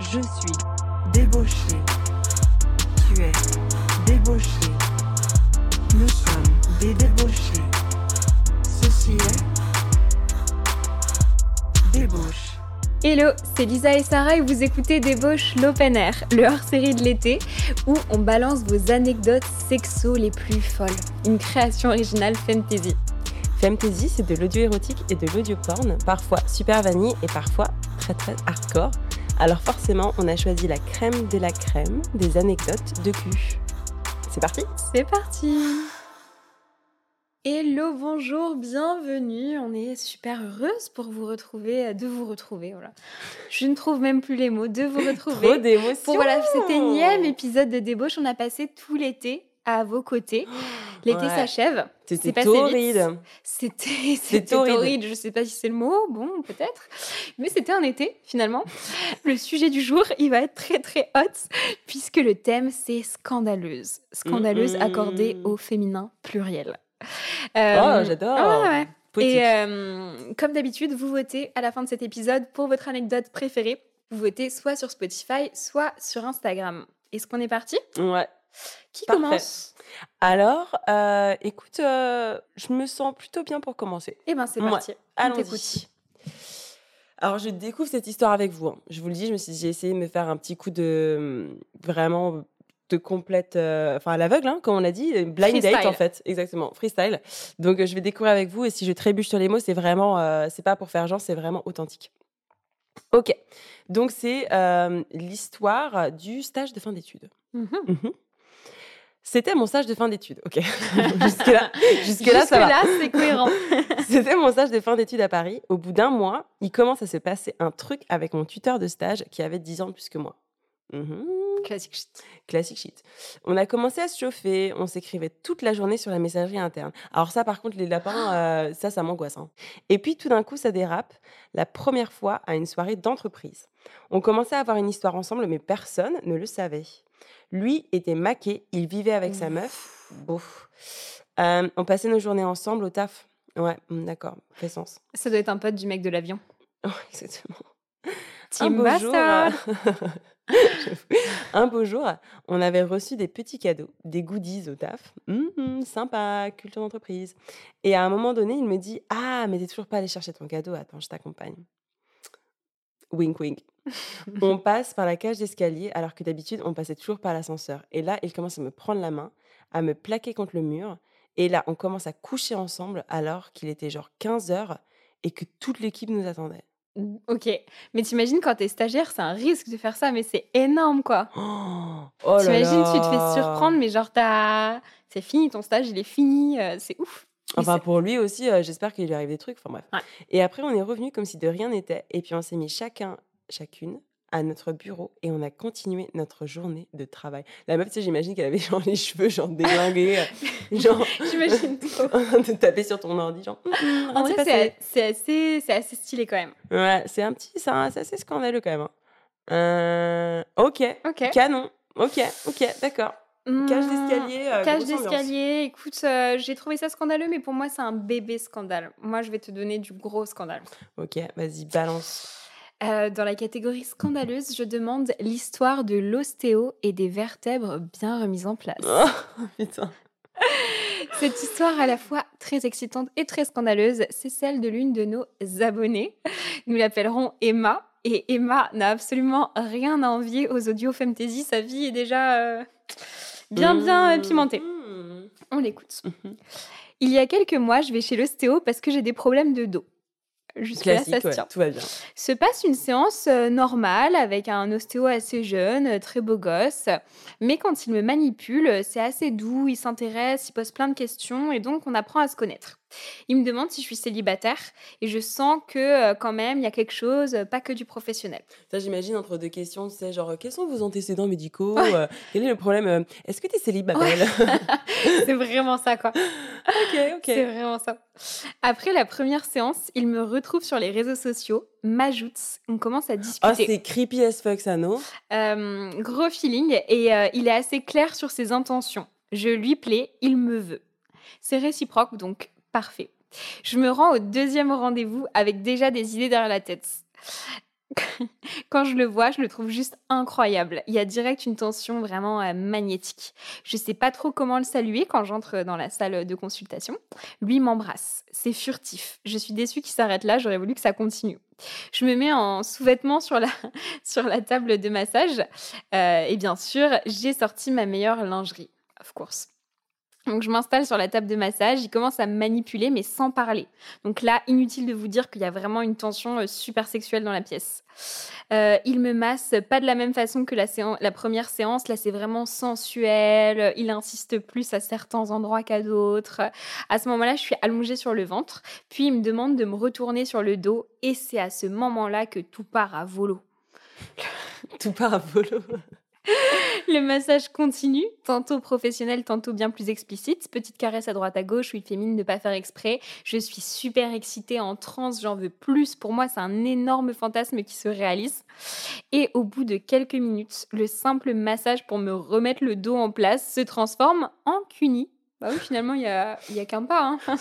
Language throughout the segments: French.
Je suis débauché. Tu es débauché. Nous sommes des débauchés. Ceci est débauche. Hello, c'est Lisa et Sarah et vous écoutez Débauche l'Open Air, le hors-série de l'été où on balance vos anecdotes sexo les plus folles. Une création originale fantasy. Fantasy, c'est de l'audio érotique et de l'audio porn, parfois super vanille et parfois très très hardcore. Alors forcément, on a choisi la crème de la crème des anecdotes de cul. C'est parti C'est parti Hello, bonjour, bienvenue. On est super heureuse pour vous retrouver, de vous retrouver. Voilà. Je ne trouve même plus les mots, de vous retrouver. Trop d'émotions Pour voilà, cet énième épisode de débauche, on a passé tout l'été à vos côtés. L'été Ouais. s'achève. C'était torride. C'était torride. Je sais pas si c'est le mot, bon, peut-être. Mais c'était un été, finalement. Le sujet du jour, il va être très, très hot, puisque le thème, c'est scandaleuse. Scandaleuse Mhm. accordée au féminin pluriel. Oh, Euh, j'adore. ah ouais. Et euh, comme d'habitude, vous votez à la fin de cet épisode pour votre anecdote préférée. Vous votez soit sur Spotify, soit sur Instagram. Est-ce qu'on est parti? Ouais. Qui Parfait. commence? Alors, euh, écoute, euh, je me sens plutôt bien pour commencer. Eh ben, c'est parti. On Allons-y. Alors, je découvre cette histoire avec vous. hein. Je vous le dis, je me suis dit, j'ai essayé de me faire un petit coup de hum, vraiment de complète, euh, enfin à l'aveugle, hein, comme on a dit, blind date en fait, exactement, freestyle. Donc, euh, je vais découvrir avec vous et si je trébuche sur les mots, c'est vraiment, euh, c'est pas pour faire genre, c'est vraiment authentique. Ok, donc c'est euh, l'histoire du stage de fin d'études. Mhm. Mhm. C'était mon stage de fin d'études. Ok, jusque-là, ça va. C'est cohérent. C'était mon stage de fin d'études à Paris. Au bout d'un mois, il commence à se passer un truc avec mon tuteur de stage qui avait 10 ans de plus que moi. Mhm. Classique shit. Classique shit. On a commencé à se chauffer, on s'écrivait toute la journée sur la messagerie interne. Alors ça, par contre, les lapins, euh, ça, ça m'angoisse. hein. Et puis tout d'un coup, ça dérape. La première fois à une soirée d'entreprise. On commençait à avoir une histoire ensemble, mais personne ne le savait. Lui était maqué, il vivait avec sa meuf. Euh, on passait nos journées ensemble au taf. Ouais, mm, d'accord, fait sens. Ça doit être un pote du mec de l'avion. Oh, exactement. Team beau jour, Bastard. euh, un beau jour, on avait reçu des petits cadeaux, des goodies au taf. Mhm, sympa, culture d'entreprise. Et à un moment donné, il me dit Ah, mais t'es toujours pas allé chercher ton cadeau, attends, je t'accompagne. Wink, wink. on passe par la cage d'escalier alors que d'habitude, on passait toujours par l'ascenseur. Et là, il commence à me prendre la main, à me plaquer contre le mur. Et là, on commence à coucher ensemble alors qu'il était genre 15 heures et que toute l'équipe nous attendait. Ok. Mais t'imagines quand t'es stagiaire, c'est un risque de faire ça, mais c'est énorme quoi. Oh, oh T'imagines, tu te fais surprendre, mais genre t'as. C'est fini, ton stage il est fini, euh, c'est ouf. Enfin, pour lui aussi, euh, j'espère qu'il lui arrive des trucs. Enfin bref. Ouais. Et après, on est revenu comme si de rien n'était. Et puis, on s'est mis chacun, chacune à notre bureau et on a continué notre journée de travail. La meuf, tu sais, j'imagine qu'elle avait genre les cheveux genre déglingués, euh, genre J'imagine trop. de taper sur ton ordi, genre. Hum, En vrai, c'est assez, stylé quand même. Ouais, c'est un petit, c'est assez scandaleux quand même. hein. Euh, ok, Ok. canon. Ok, ok, d'accord. Cage Hmm, d'escalier. euh, Cage d'escalier, écoute, euh, j'ai trouvé ça scandaleux, mais pour moi, c'est un bébé scandale. Moi, je vais te donner du gros scandale. Ok, vas-y, balance. Euh, dans la catégorie scandaleuse, je demande l'histoire de l'ostéo et des vertèbres bien remises en place. Oh, putain. Cette histoire à la fois très excitante et très scandaleuse, c'est celle de l'une de nos abonnées. Nous l'appellerons Emma. Et Emma n'a absolument rien à envier aux audios Fantasy. Sa vie est déjà bien, bien euh, Mmh. pimentée. Mmh. On l'écoute. Mhm. Il y a quelques mois, je vais chez l'ostéo parce que j'ai des problèmes de dos. Jusque-là, ça se ouais, tient. tout va bien. Se passe une séance euh, normale avec un ostéo assez jeune, euh, très beau gosse. Mais quand il me manipule, c'est assez doux, il s'intéresse, il pose plein de questions et donc on apprend à se connaître. Il me demande si je suis célibataire et je sens que euh, quand même il y a quelque chose, euh, pas que du professionnel. Ça, j'imagine entre deux questions, tu sais, genre, euh, quels sont vos antécédents médicaux euh, Quel est le problème Est-ce que tu es célibataire c'est vraiment ça quoi. Ok, ok. C'est vraiment ça. Après la première séance, il me retrouve sur les réseaux sociaux, m'ajoute, on commence à Oh, discuter. c'est creepy as fuck, ça, non? Gros feeling et il est assez clair sur ses intentions. Je lui plais, il me veut. C'est réciproque, donc parfait. Je me rends au deuxième rendez-vous avec déjà des idées derrière la tête. Quand je le vois, je le trouve juste incroyable. Il y a direct une tension vraiment euh, magnétique. Je sais pas trop comment le saluer quand j'entre dans la salle de consultation. Lui m'embrasse. C'est furtif. Je suis déçue qu'il s'arrête là. J'aurais voulu que ça continue. Je me mets en sous-vêtements sur la, sur la table de massage. Euh, et bien sûr, j'ai sorti ma meilleure lingerie. Of course. Donc je m'installe sur la table de massage, il commence à me manipuler mais sans parler. Donc là, inutile de vous dire qu'il y a vraiment une tension euh, super sexuelle dans la pièce. Euh, il me masse pas de la même façon que la, la première séance, là c'est vraiment sensuel, il insiste plus à certains endroits qu'à d'autres. À ce moment-là, je suis allongée sur le ventre, puis il me demande de me retourner sur le dos et c'est à ce moment-là que tout part à volo. tout part à volo le massage continue, tantôt professionnel, tantôt bien plus explicite. Petite caresse à droite à gauche, il féminin de pas faire exprès. Je suis super excitée, en transe, j'en veux plus. Pour moi, c'est un énorme fantasme qui se réalise. Et au bout de quelques minutes, le simple massage pour me remettre le dos en place se transforme en cuni bah oui, finalement, il n'y a, y a qu'un pas, hein.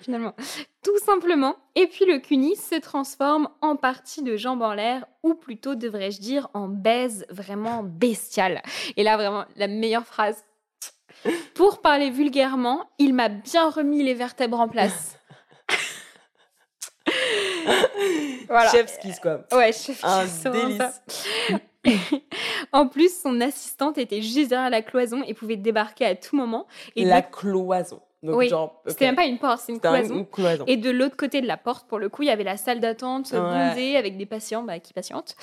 finalement. Tout simplement. Et puis le cunis se transforme en partie de jambes en l'air, ou plutôt, devrais-je dire, en baise vraiment bestiale. Et là, vraiment, la meilleure phrase. Pour parler vulgairement, il m'a bien remis les vertèbres en place. voilà. Chef's kiss, quoi. Ouais, chef's Un délice. en plus, son assistante était juste derrière la cloison et pouvait débarquer à tout moment. Et la cloison. Donc, oui, c'était même pas une porte, c'est une cloison. Et de l'autre côté de la porte, pour le coup, il y avait la salle d'attente bondée avec des patients bah, qui patientent.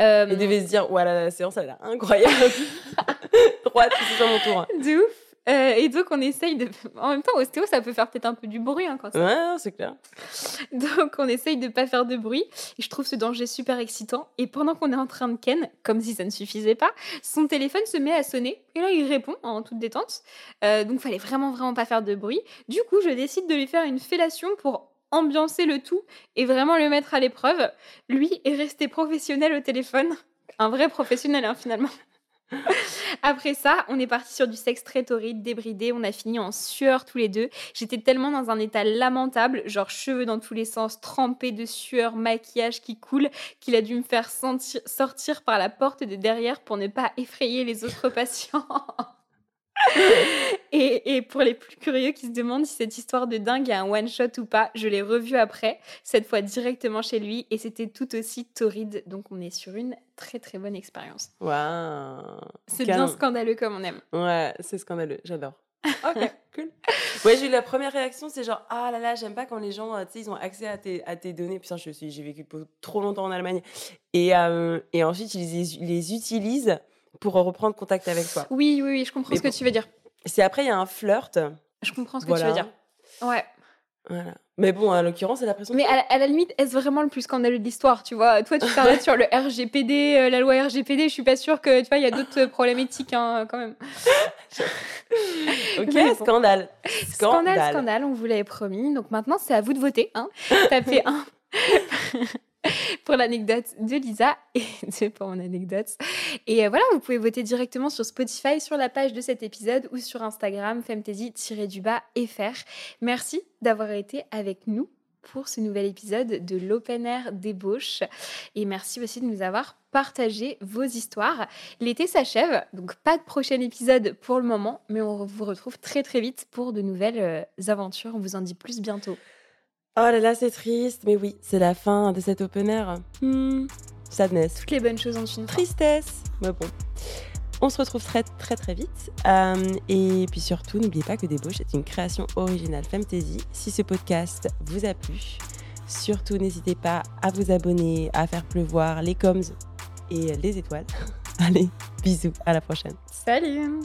Euh... Et devait se dire, voilà, la séance, elle est incroyable. Droite, c'est sur mon tour. De ouf. Euh, et donc, on essaye de. En même temps, ostéo, ça peut faire peut-être un peu du bruit hein, quand ça. Ouais, c'est clair. Donc, on essaye de pas faire de bruit. Et je trouve ce danger super excitant. Et pendant qu'on est en train de ken, comme si ça ne suffisait pas, son téléphone se met à sonner. Et là, il répond en toute détente. Euh, donc, fallait vraiment, vraiment pas faire de bruit. Du coup, je décide de lui faire une fellation pour ambiancer le tout et vraiment le mettre à l'épreuve. Lui est resté professionnel au téléphone. Un vrai professionnel, hein, finalement. Après ça, on est parti sur du sexe très torride, débridé. On a fini en sueur tous les deux. J'étais tellement dans un état lamentable, genre cheveux dans tous les sens, trempés de sueur, maquillage qui coule, qu'il a dû me faire sortir par la porte de derrière pour ne pas effrayer les autres patients. et, pour les plus curieux qui se demandent si cette histoire de dingue est un one-shot ou pas, je l'ai revu après, cette fois directement chez lui, et c'était tout aussi torride. Donc on est sur une très très bonne expérience. Waouh C'est bien scandaleux comme on aime. Ouais, c'est scandaleux, j'adore. Ok, cool. Ouais, j'ai eu la première réaction, c'est genre ah là là, j'aime pas quand les gens, euh, tu sais, ils ont accès à tes, à tes données. Putain, je suis, j'ai vécu trop longtemps en Allemagne. Et, euh, et ensuite, ils les, les utilisent pour reprendre contact avec toi. Oui, oui, oui, je comprends ce que tu veux dire. C'est après, il y a un flirt. Je comprends ce que tu veux dire. Ouais. Voilà. Mais bon, en l'occurrence, c'est l'impression. Mais à la, limite, est-ce vraiment le plus scandaleux de l'histoire Tu vois, toi, tu t'arrêtes sur le RGPD, euh, la loi RGPD. Je suis pas sûre que tu vois, il y a d'autres problèmes éthiques hein, quand même. ok, scandale. scandale. Scandale, scandale. On vous l'avait promis. Donc maintenant, c'est à vous de voter. Hein. Tapez un. pour l'anecdote de Lisa et pour mon anecdote. Et euh, voilà, vous pouvez voter directement sur Spotify, sur la page de cet épisode ou sur Instagram, femtasy-fr. Merci d'avoir été avec nous pour ce nouvel épisode de l'Open Air Débauche. Et merci aussi de nous avoir partagé vos histoires. L'été s'achève, donc pas de prochain épisode pour le moment, mais on vous retrouve très très vite pour de nouvelles euh, aventures. On vous en dit plus bientôt. Oh là là, c'est triste, mais oui, c'est la fin de cet open air. Hmm. Sadness. Toutes les bonnes choses en une Tristesse. Mais bon. On se retrouve très très très vite. Euh, et puis surtout, n'oubliez pas que Débauche est une création originale Fantasy. Si ce podcast vous a plu, surtout n'hésitez pas à vous abonner, à faire pleuvoir les coms et les étoiles. Allez, bisous, à la prochaine. Salut